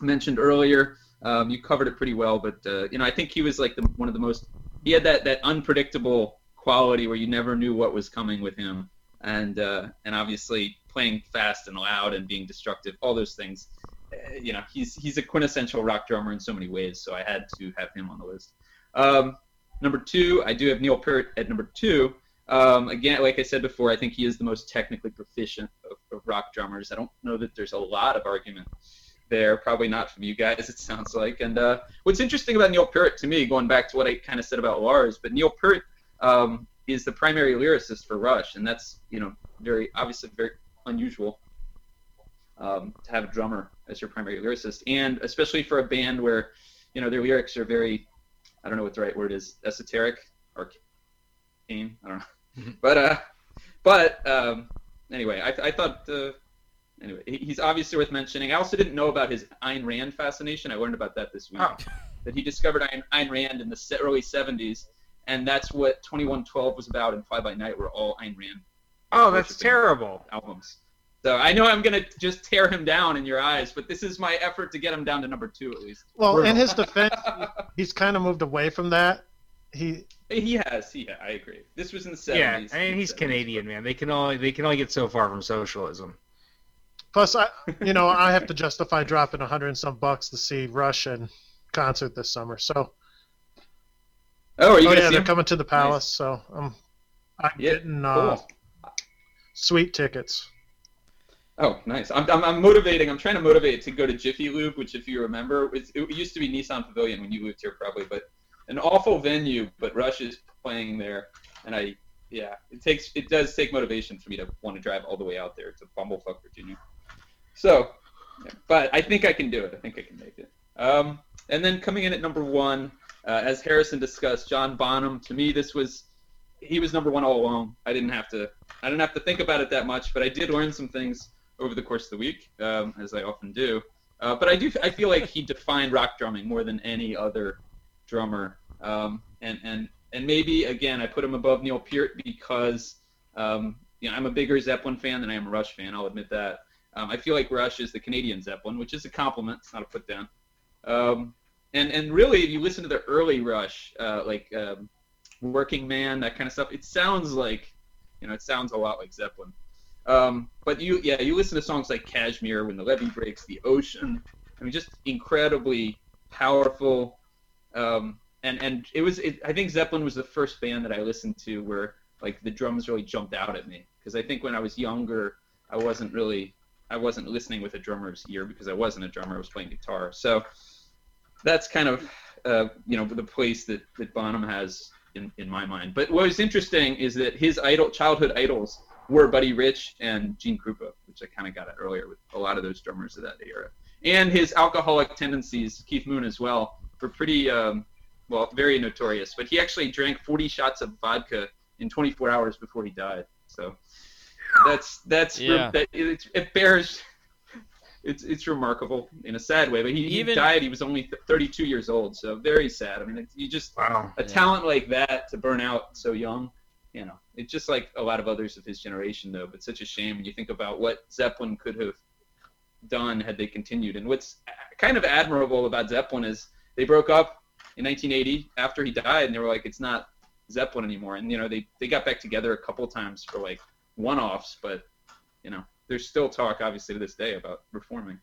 mentioned earlier. Um, you covered it pretty well, but uh, you know, I think he was like the, one of the most. He had that that unpredictable quality where you never knew what was coming with him, and uh, and obviously playing fast and loud and being destructive, all those things. Uh, you know, he's he's a quintessential rock drummer in so many ways. So I had to have him on the list. Um, number two, I do have Neil Peart at number two. Um, again, like I said before, I think he is the most technically proficient of, of, rock drummers. I don't know that there's a lot of argument there. Probably not from you guys, it sounds like. And uh, what's interesting about Neil Peart to me, going back to what I kind of said about Lars, but Neil Peart um, is the primary lyricist for Rush, and that's you know very obviously very unusual um, to have a drummer as your primary lyricist, and especially for a band where you know their lyrics are very I don't know what the right word is esoteric or I don't know. But uh, but um, anyway, I, I thought uh, anyway he's obviously worth mentioning. I also didn't know about his Ayn Rand fascination. I learned about that this week. Oh. That he discovered Ayn, Ayn Rand in the early '70s, and that's what 2112 was about, and Fly By Night were all Ayn Rand. Oh, that's terrible. Albums. So I know I'm gonna just tear him down in your eyes, but this is my effort to get him down to number two at least. Well, in his defense, he's kind of moved away from that. He he has. He. I agree. This was in the 70s. Yeah, I mean he's 70s. Canadian, man. They can only they can only get so far from socialism. Plus, I you know I have to justify dropping a hundred and some bucks to see Rush in concert this summer. So. Oh, are you oh yeah, they're him? coming to the Palace, nice. so I'm I'm yeah, getting uh, cool. sweet tickets. Oh, nice. I'm, I'm, I'm, motivating. I'm trying to motivate to go to Jiffy Lube, which, if you remember, it, it used to be Nissan Pavilion when you lived here, probably, but an awful venue, but Rush is playing there, and I yeah, it takes it does take motivation for me to want to drive all the way out there to Bumblefuck, Virginia. So, but I think I can do it. I think I can make it. Um, and then coming in at number one, uh, as Harrison discussed, John Bonham. To me, this was he was number one all along. I didn't have to I didn't have to think about it that much, but I did learn some things over the course of the week, um, as I often do. Uh, but I do I feel like he defined rock drumming more than any other drummer. Um, and and and maybe again, I put him above Neil Peart because um, you know I'm a bigger Zeppelin fan than I am a Rush fan. I'll admit that. Um, I feel like Rush is the Canadian Zeppelin, which is a compliment. It's not a put down. Um, and and really, if you listen to the early Rush, uh, like um, Working Man, that kind of stuff, it sounds like you know it sounds a lot like Zeppelin. Um, but you, yeah, you listen to songs like Kashmir, When the Levee Breaks, The Ocean. I mean, just incredibly powerful, um, and and it was it, I think Zeppelin was the first band that I listened to where like the drums really jumped out at me. Because I think when I was younger I wasn't really I wasn't listening with a drummer's ear because I wasn't a drummer I was playing guitar. So that's kind of uh, you know the place that that Bonham has in, in my mind. But what was interesting is that his idol childhood idols were Buddy Rich and Gene Krupa which I kind of got at earlier with a lot of those drummers of that era. And his alcoholic tendencies Keith Moon as well pretty, um, well, very notorious. But he actually drank 40 shots of vodka in 24 hours before he died. So that's that's yeah. that it, it, bears. It's it's remarkable in a sad way, but he, Even, he died. He was only 32 years old, so very sad. I mean, you just wow. a yeah. talent like that to burn out so young. You know, it's just like a lot of others of his generation, though. But such a shame when you think about what Zeppelin could have done had they continued. And what's kind of admirable about Zeppelin is they broke up in 1980 after he died, and they were like, it's not Zeppelin anymore. And you know, they they got back together a couple times for like one-offs, but you know, there's still talk, obviously, to this day about reforming.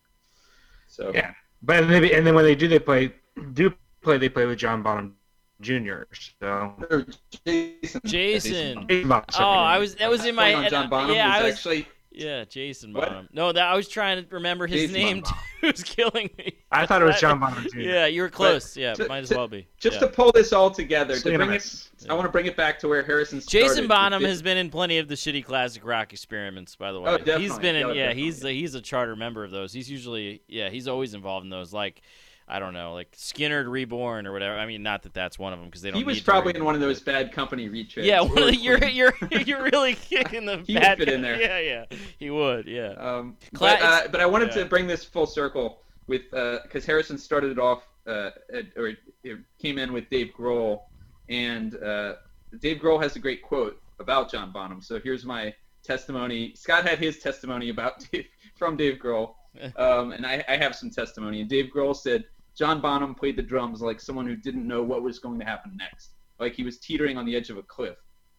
So yeah, But then they, and then when they do, they play do play. They play with John Bonham Jr. So Or Jason. Jason. Jason Oh. I was that was in my Point head. John Bonham yeah, was I was actually yeah, Jason What? Bonham. No, that I was trying to remember his Jason name. Bonham. too. it was killing me. I thought it was John Bonham Jr. Yeah, you were close. yeah, to- might as to- well be. just yeah. to pull this all together. To bring it, Synonymous. I want to bring it back to where Harrison started. Jason Bonham It- has been in plenty of the shitty classic rock experiments, by the oh, way. Oh, he's definitely. been in, Yeah, yeah, definitely. he's he's a charter member of those. He's usually, yeah, he's always involved in those. Like, I don't know, like Skinner Reborn or whatever. I mean, not that that's one of them because they don't. He was probably in one of those bad company retreads. Yeah, well, you're you're you're really kicking the He would bad fit in there. Yeah, yeah, he would. Yeah. Um, Cla- but, uh, but I wanted yeah. to bring this full circle with because Harrison started it off uh, at, or it came in with Dave Grohl, and uh, Dave Grohl has a great quote about John Bonham. So here's my testimony. Scott had his testimony about Dave, from Dave Grohl, um, and I, I have some testimony. And Dave Grohl said John Bonham played the drums like someone who didn't know what was going to happen next, like he was teetering on the edge of a cliff.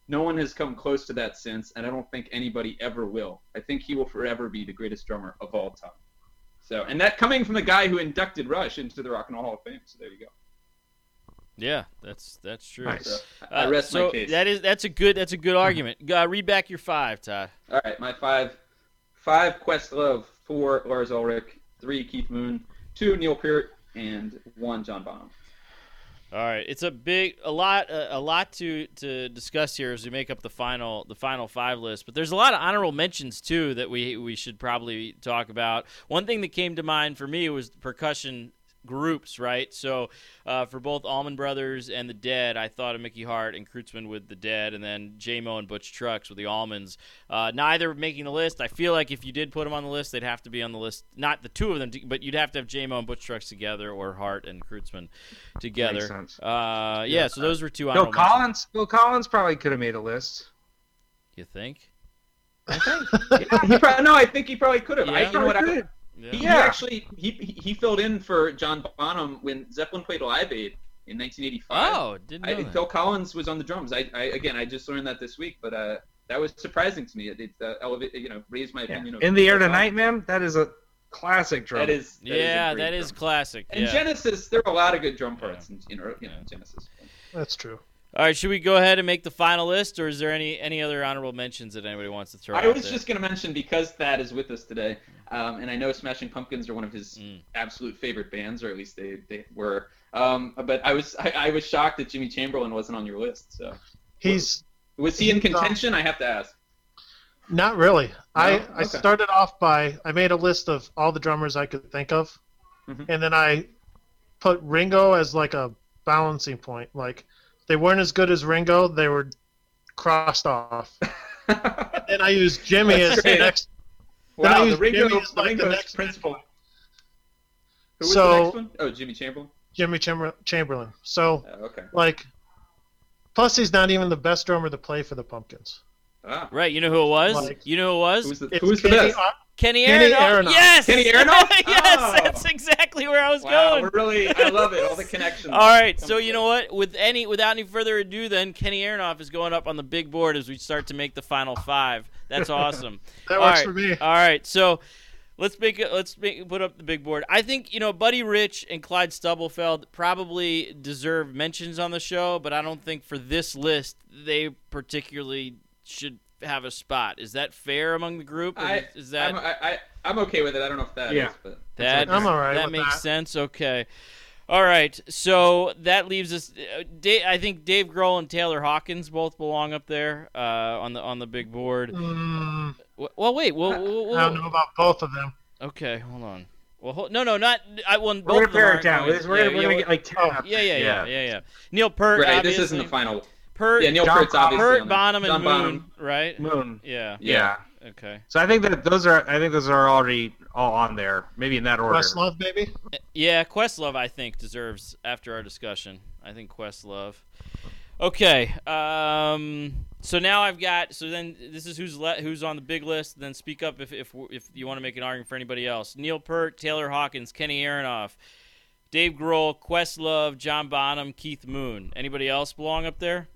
No one has come close to that since, and I don't think anybody ever will. I think he will forever be the greatest drummer of all time. So, and that coming from the guy who inducted Rush into the Rock and Roll Hall of Fame. So there you go. Yeah, that's that's true. Nice. So I Uh, rest so my case. that is that's a good that's a good argument. Uh, read back your five, Todd. All right, my five, five Questlove, four Lars Ulrich, three Keith Moon, two Neil Peart, and one John Bonham. All right, it's a big, a lot, a, a lot to to discuss here as we make up the final the final five list. But there's a lot of honorable mentions too that we we should probably talk about. One thing that came to mind for me was percussion groups, right? So uh, for both Allman Brothers and the Dead, I thought of Mickey Hart and Kreutzmann with the Dead, and then Jaimoe and Butch Trucks with the Allmans. Uh, neither making the list. I feel like if you did put them on the list, they'd have to be on the list. Not the two of them, but you'd have to have Jaimoe and Butch Trucks together, or Hart and Kreutzmann together. Makes sense. Uh, yeah, so those were two Bill honorable mentions. Collins. Phil Collins probably could have made a list. You think? Yeah, he probably, no, I think he probably could have. I, Yeah. you know what? I, Good. Yeah. he, he actually he, he he filled in for John Bonham when Zeppelin played Live Aid in 1985. Oh, didn't know I, that. Phil Collins was on the drums. I, I again, I just learned that this week, but uh, that was surprising to me. It, it uh, elevate, you know, raised my opinion. of In the air tonight, Collins. man. That is a classic drum. That is. That yeah, is a great that is classic. And yeah. Genesis, there are a lot of good drum parts in, you know, you know, Yeah. Genesis. That's true. All right, should we go ahead and make the final list, or is there any any other honorable mentions that anybody wants to throw I out was there? just going to mention because Thad is with us today, um, and I know Smashing Pumpkins are one of his Mm. absolute favorite bands, or at least they, they were. Um, but I was I, I was shocked that Jimmy Chamberlin wasn't on your list. So He's was he in He's, uh, contention? I have to ask. not really. I, No? I Okay. started off by I made a list of all the drummers I could think of, Mhm. and then I put Ringo as like a balancing point. Like they weren't as good as Ringo, they were crossed off. Then I used Jimmy That's as the great. next. Then I wow, the used Ringo, Jimmy as the like the next principal. Who was So- the next one? Oh, Jimmy Chamberlin. Jimmy Chamber- Chamberlin. So Oh, okay. like, plus he's not even the best drummer to play for the Pumpkins. Ah. right. You know who it was? Like- you know who it was? Who's the, It's who's the best? Ar- Kenny Kenny Aronoff. Aronoff. Yes. Kenny Aronoff? yes, Oh. that's exactly where I was Wow, going. we're really I love it. All the connections. All right, so you know what? With any, without any further ado, then Kenny Aronoff is going up on the big board as we start to make the final five. That's awesome. That All works right. for me. All right, so let's make it. Let's make put up the big board. I think you know Buddy Rich and Clyde Stubblefield probably deserve mentions on the show, but I don't think for this list they particularly should have a spot. Is that fair among the group? I, is that I'm, I, I, I'm okay with it. I don't know if that is, Yeah. but that I'm all right that with makes that. sense. Okay. All right. So that leaves us. Uh, Dave, I think Dave Grohl and Taylor Hawkins both belong up there uh, on the on the big board. Mm, Well, wait. Well, well, I don't know about both of them. okay. Hold on. Well, hold, no, no, not. I well, both We're gonna of them pare it down. going- We're, yeah, we're yeah, gonna get like ten. Oh, up yeah, yeah, yeah, yeah, yeah. Neil Peart. right. This isn't the final. Peart. Yeah, Neil John Peart's obviously Peart, on. Bonham, and John Moon. Bonham. Right. Moon. Yeah. Yeah. Okay. So I think that those are. I think those are already all on there. Maybe in that order. Questlove, maybe. Yeah, Questlove, I think, deserves after our discussion. I think Questlove. Okay. Um. So now I've got. So then this is who's le- who's on the big list. Then speak up if if if you want to make an argument for anybody else. Neil Peart, Taylor Hawkins, Kenny Aronoff, Dave Grohl, Questlove, John Bonham, Keith Moon. Anybody else belong up there?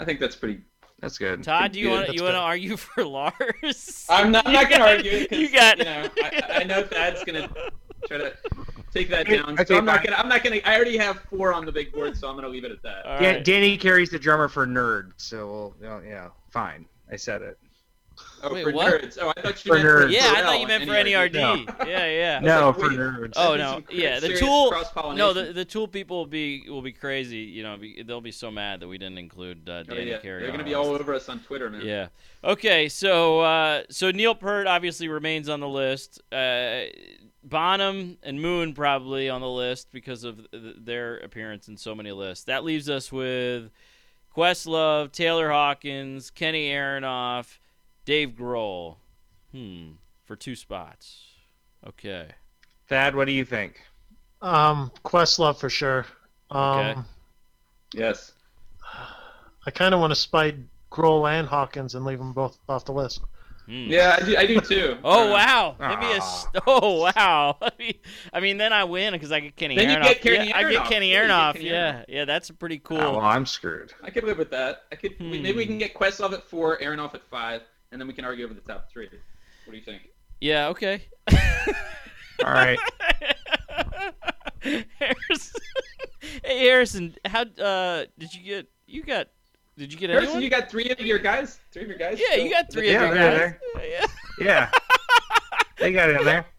I think that's pretty That's good. Todd, do you want that's you want to argue for Lars? I'm not, I'm not gonna argue. 'cause, You got. You know, I, I know Thad's gonna try to take that down. okay, so I'm not gonna. I'm not gonna. I already have four on the big board, so I'm gonna leave it at that. All Dan- right. Danny Carey's the drummer for nerd, so we'll, oh, yeah, fine. I said it. Oh, Wait, for what? nerds. Oh, I thought you For meant for nerds. Yeah, I thought you meant for and NERD. Yeah, yeah. No, like, for nerds. Oh no, yeah. The tool. No, the the tool people will be will be crazy. You know, be, they'll be so mad that we didn't include uh, Oh, Danny yeah. Carey. They're gonna be all over us on Twitter, man. Yeah. Okay, so uh, so Neil Peart obviously remains on the list. Uh, Bonham and Moon probably on the list because of th- their appearance in so many lists. That leaves us with Questlove, Taylor Hawkins, Kenny Aronoff, Dave Grohl. Hmm. For two spots. Okay. Thad, what do you think? Um, Questlove for sure. Um, Okay. Yes. I kind of want to spite Grohl and Hawkins and leave them both off the list. Hmm. Yeah, I do. I do too. Oh Uh, wow! Maybe a oh wow! I mean, I mean, then I win because I get Kenny Then you get Kenny yeah, I get Kenny Yeah, you get Aronoff. Kenny yeah, Aronoff. yeah, that's pretty cool. Oh, well, I'm screwed. I could live with that. I could. we- Maybe we can get Questlove at four, Aronoff at five, and then we can argue over the top three. What do you think? Yeah. Okay. All right. Harrison. hey Harrison, how uh did you get? You got? Did you get Harrison, anyone? you got three of your guys. Three of your guys. yeah, still? you got three Yeah, of your they're guys. Yeah. Yeah. they got in there.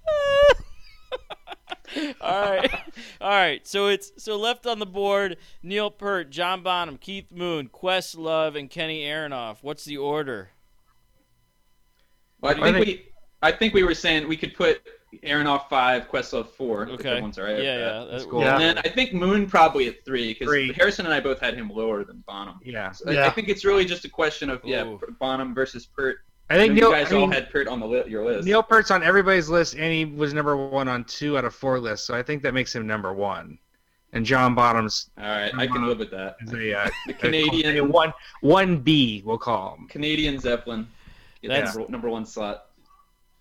All right, all right. So it's so left on the board: Neil Peart, John Bonham, Keith Moon, Questlove, and Kenny Aronoff. What's the order? Well, I I think think- we. I think we were saying we could put Aronoff five, Questlove four. if Okay. everyone's all right with yeah, that. yeah. That's cool. Yeah. And then I think Moon probably at three because Harrison and I both had him lower than Bonham. Yeah. So I- I think it's really just a question of yeah, Ooh. Bonham versus Peart. I think you Neil, guys I mean, all had Peart on the li- your list. Neil Peart's on everybody's list, and he was number one on two out of four lists, so I think that makes him number one. And John Bottoms all right, I can live with that. is a, uh, The a Canadian one one B, we'll call him. Canadian Zeppelin. Get that That's- number, number one slot.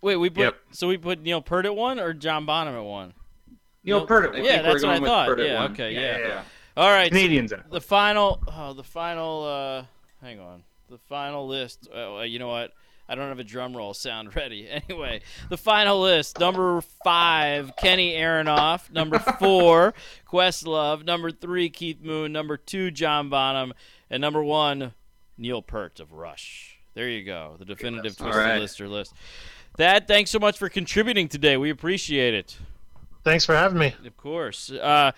Wait, we put Yep. so we put Neil Peart at one or John Bonham at one? Neil Neil- Peart. I at one. Yeah, think that's what I thought. Peart Yeah, okay, Yeah, yeah. yeah, yeah. All right. so Canadians. at the final, oh, the final. uh Hang on, the final list. Uh, uh, you know what? I don't have a drum roll sound ready. Anyway, the final list: number five, Kenny Aronoff; number four, Questlove; number three, Keith Moon; number two, John Bonham; and number one, Neil Peart of Rush. There you go, the definitive All Twisted right. Lister list. Thad, thanks so much for contributing today. We appreciate it. Thanks for having me. Of course. Uh,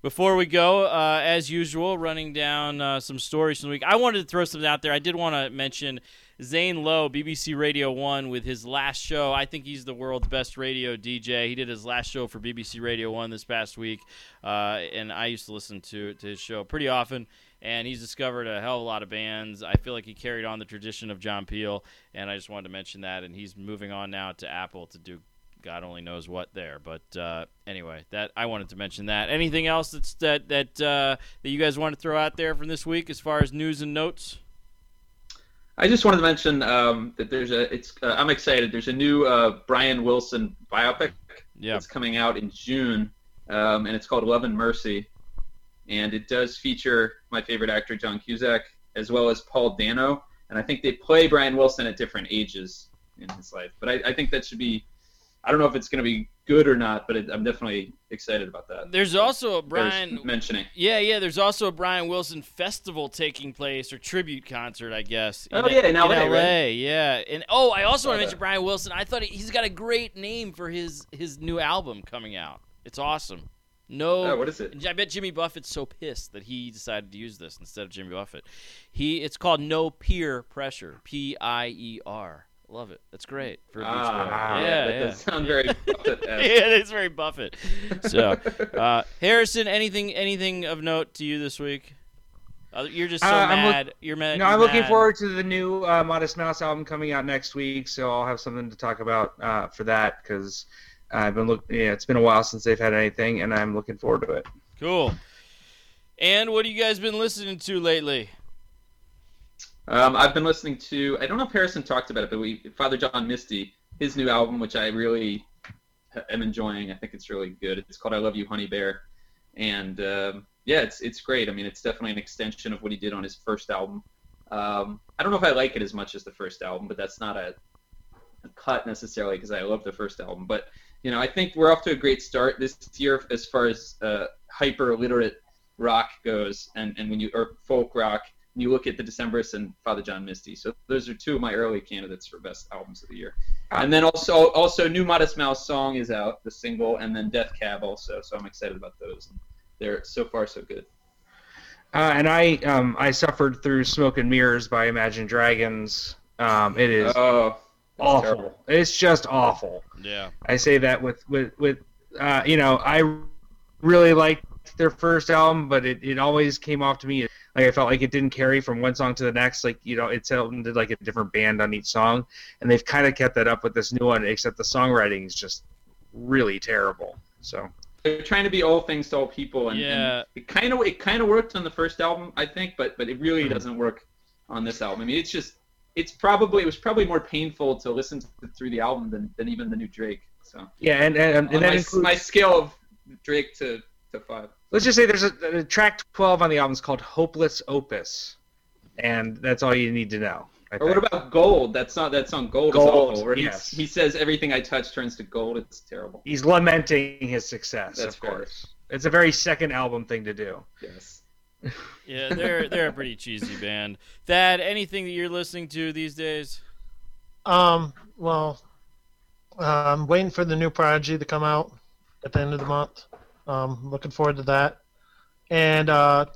before we go, uh, as usual, running down uh, some stories from the week. I wanted to throw something out there. I did want to mention Zane Lowe, BBC Radio 1, with his last show. I think he's the world's best radio DJ. He did his last show for BBC Radio 1 this past week, uh, and I used to listen to, to his show pretty often. And he's discovered a hell of a lot of bands. I feel like he carried on the tradition of John Peel, and I just wanted to mention that. And he's moving on now to Apple to do God only knows what there. But uh, anyway, that I wanted to mention that. Anything else that's that that uh, that you guys want to throw out there from this week as far as news and notes? I just wanted to mention um, that there's a. It's. Uh, I'm excited. There's a new uh, Brian Wilson biopic Yeah. that's coming out in June, um, and it's called Love and Mercy, and it does feature my favorite actor John Cusack as well as Paul Dano, and I think they play Brian Wilson at different ages in his life. But I, I think that should be. I don't know if it's going to be good or not, but it, I'm definitely excited about that. There's also a Brian. mentioning. Yeah, yeah. There's also a Brian Wilson festival taking place or tribute concert, I guess. Oh, yeah, in LA, right? LA, yeah. And oh, I also want to mention. Brian Wilson. I thought he, he's got a great name for his his new album coming out. It's awesome. No, Oh, what is it? I bet Jimmy Buffett's so pissed that he decided to use this instead of Jimmy Buffett. He it's called No Peer Pressure. P I E R. Love it. That's great for a Beach Boy. Ah, yeah, that yeah. does sound very. Buffett-esque. yeah, it's very Buffett. So, uh, Harrison, anything anything of note to you this week? Uh, you're just so Uh, I'm look- mad. you're mad. No, you're I'm looking forward to the new uh, Modest Mouse album coming out next week, so I'll have something to talk about uh, for that because I've been look. Yeah, it's been a while since they've had anything, and I'm looking forward to it. Cool. And what have you guys been listening to lately? Um, I've been listening to. I don't know if Harrison talked about it, but we Father John Misty, his new album, which I really am enjoying. I think it's really good. It's called "I Love You, Honey Bear," and um, yeah, it's it's great. I mean, it's definitely an extension of what he did on his first album, Um, I don't know if I like it as much as the first album, but that's not a, a cut necessarily because I love the first album. But you know, I think we're off to a great start this year as far as uh, hyper literate rock goes, and and when you or folk rock. You look at the Decemberists and Father John Misty. So those are two of my early candidates for best albums of the year. And then also also new Modest Mouse song is out, the single, and then Death Cab also. So I'm excited about those. They're so far so good. Uh, and I um, I suffered through Smoke and Mirrors by Imagine Dragons. Um, it is Oh, awful. terrible. It's just awful. Yeah. I say that with with with uh, you know I really liked their first album, but it, it always came off to me like I felt like it didn't carry from one song to the next. Like you know, it sounded like a different band on each song, and they've kind of kept that up with this new one, except the songwriting is just really terrible. So They're trying to be all things to all people, and, and Yeah. it kind of it kind of worked on the first album, I think, but but it really Mhm. doesn't work on this album. I mean, it's just it's probably it was probably more painful to listen to through the album than, than even the new Drake. So yeah, and and, and my, includes, my scale of Drake to to five. let's just say there's a, a track 12 on the album is called Hopeless Opus, and that's all you need to know. I Or what about Gold? That's not that song Gold, Gold, is awful. Yes. he, he says everything I touch turns to gold. It's terrible. He's lamenting his success, That's of fair. course. It's a very second album thing to do. Yes. Yeah, they're they're a pretty cheesy band. Thad, anything that you're listening to these days? Um, well, I'm waiting for the new Prodigy to come out at the end of the month. Um, looking forward to that. And uh,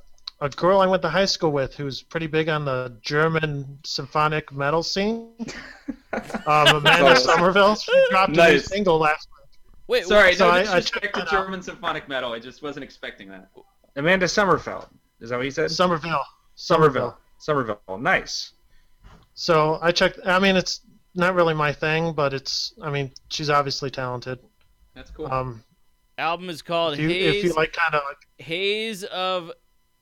a girl I went to high school with who's pretty big on the German symphonic metal scene, um, Amanda Nice. Somerville. She dropped a new single last Wait, Sorry, So no I- I disrespect checked to that out. German symphonic metal. I just wasn't expecting that. Amanda Summerfeld. Is that what you said? Somerville. Somerville. Somerville. Nice. So I checked. I mean, it's not really my thing, but it's. I mean, she's obviously talented. That's cool. Um, album is called if you, Haze if you like kind of like Haze of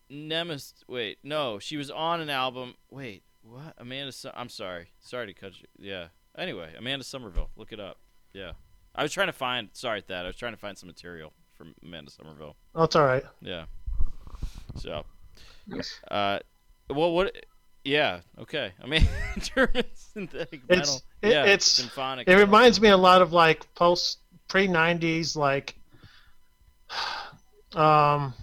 Nemesis. Wait, no, she was on an album. Wait, what? Amanda. I'm sorry. Sorry to cut you. Yeah. Anyway, Amanda Somerville. Look it up. Yeah. I was trying to find. Sorry, that I was trying to find some material from Amanda Somerville. oh, it's all right. Yeah. So, Yes. uh, well, what? Yeah. Okay. I mean, German synthetic metal. It's- it- yeah. it's- symphonic. It reminds me a lot of like post pre '90s, like, um,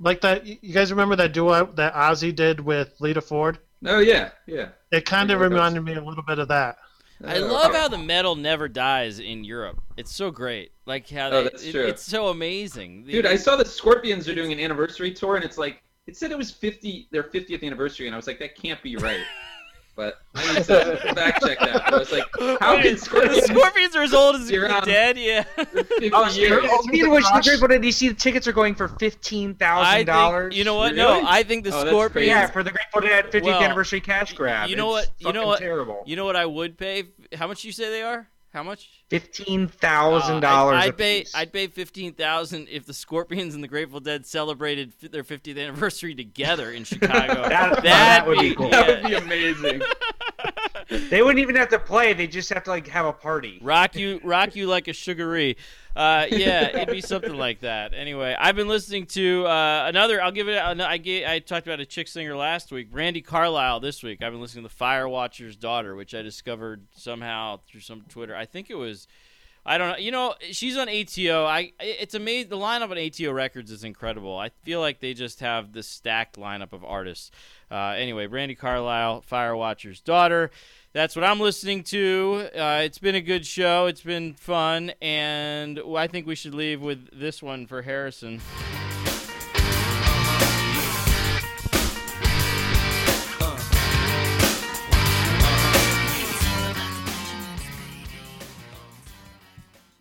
like that. You guys remember that duo that Ozzy did with Lita Ford? oh yeah, yeah. It kind of reminded me a little bit of that. I love how the metal never dies in Europe. It's so great. Like how Oh, that's it- true. it's so amazing. Dude, I saw the Scorpions are doing an anniversary tour, and it's like it said it was 50 their 50th anniversary, and I was like, that can't be right. But I need to fact check that. But I was like, how Wait, can the Scorpions Scorpions are as old as You're dead? Yeah. 50 Oh, years? speaking of which, the Grateful Dead, you see the tickets are going for fifteen thousand dollars? you know what? Really? No, I think the Oh, Scorpions. Yeah, for the Grateful Dead 50th Well, anniversary cash grab. you know It's what- you know what- Terrible. You know what I would pay? How much you say they are? How much? Fifteen Uh, thousand dollars. I'd, I'd pay. I'd pay fifteen thousand if the Scorpions and the Grateful Dead celebrated f- their 50th anniversary together in Chicago. That- That'd that would be cool. That would be amazing. They wouldn't even have to play. They just have to like have a party. rock you rock you like a sugaree uh, yeah it'd be something like that anyway i've been listening to uh, another i'll give it I, I talked about a chick singer last week brandi carlile this week i've been listening to the fire watcher's daughter which i discovered somehow through some twitter i think it was I don't know. You know, she's on ATO. I it's amazing. The lineup on ATO Records is incredible. I feel like they just have this stacked lineup of artists. Uh, anyway, Brandi Carlile, Firewatcher's daughter. That's what I'm listening to. Uh, it's been a good show. It's been fun, and I think we should leave with this one for Harrison.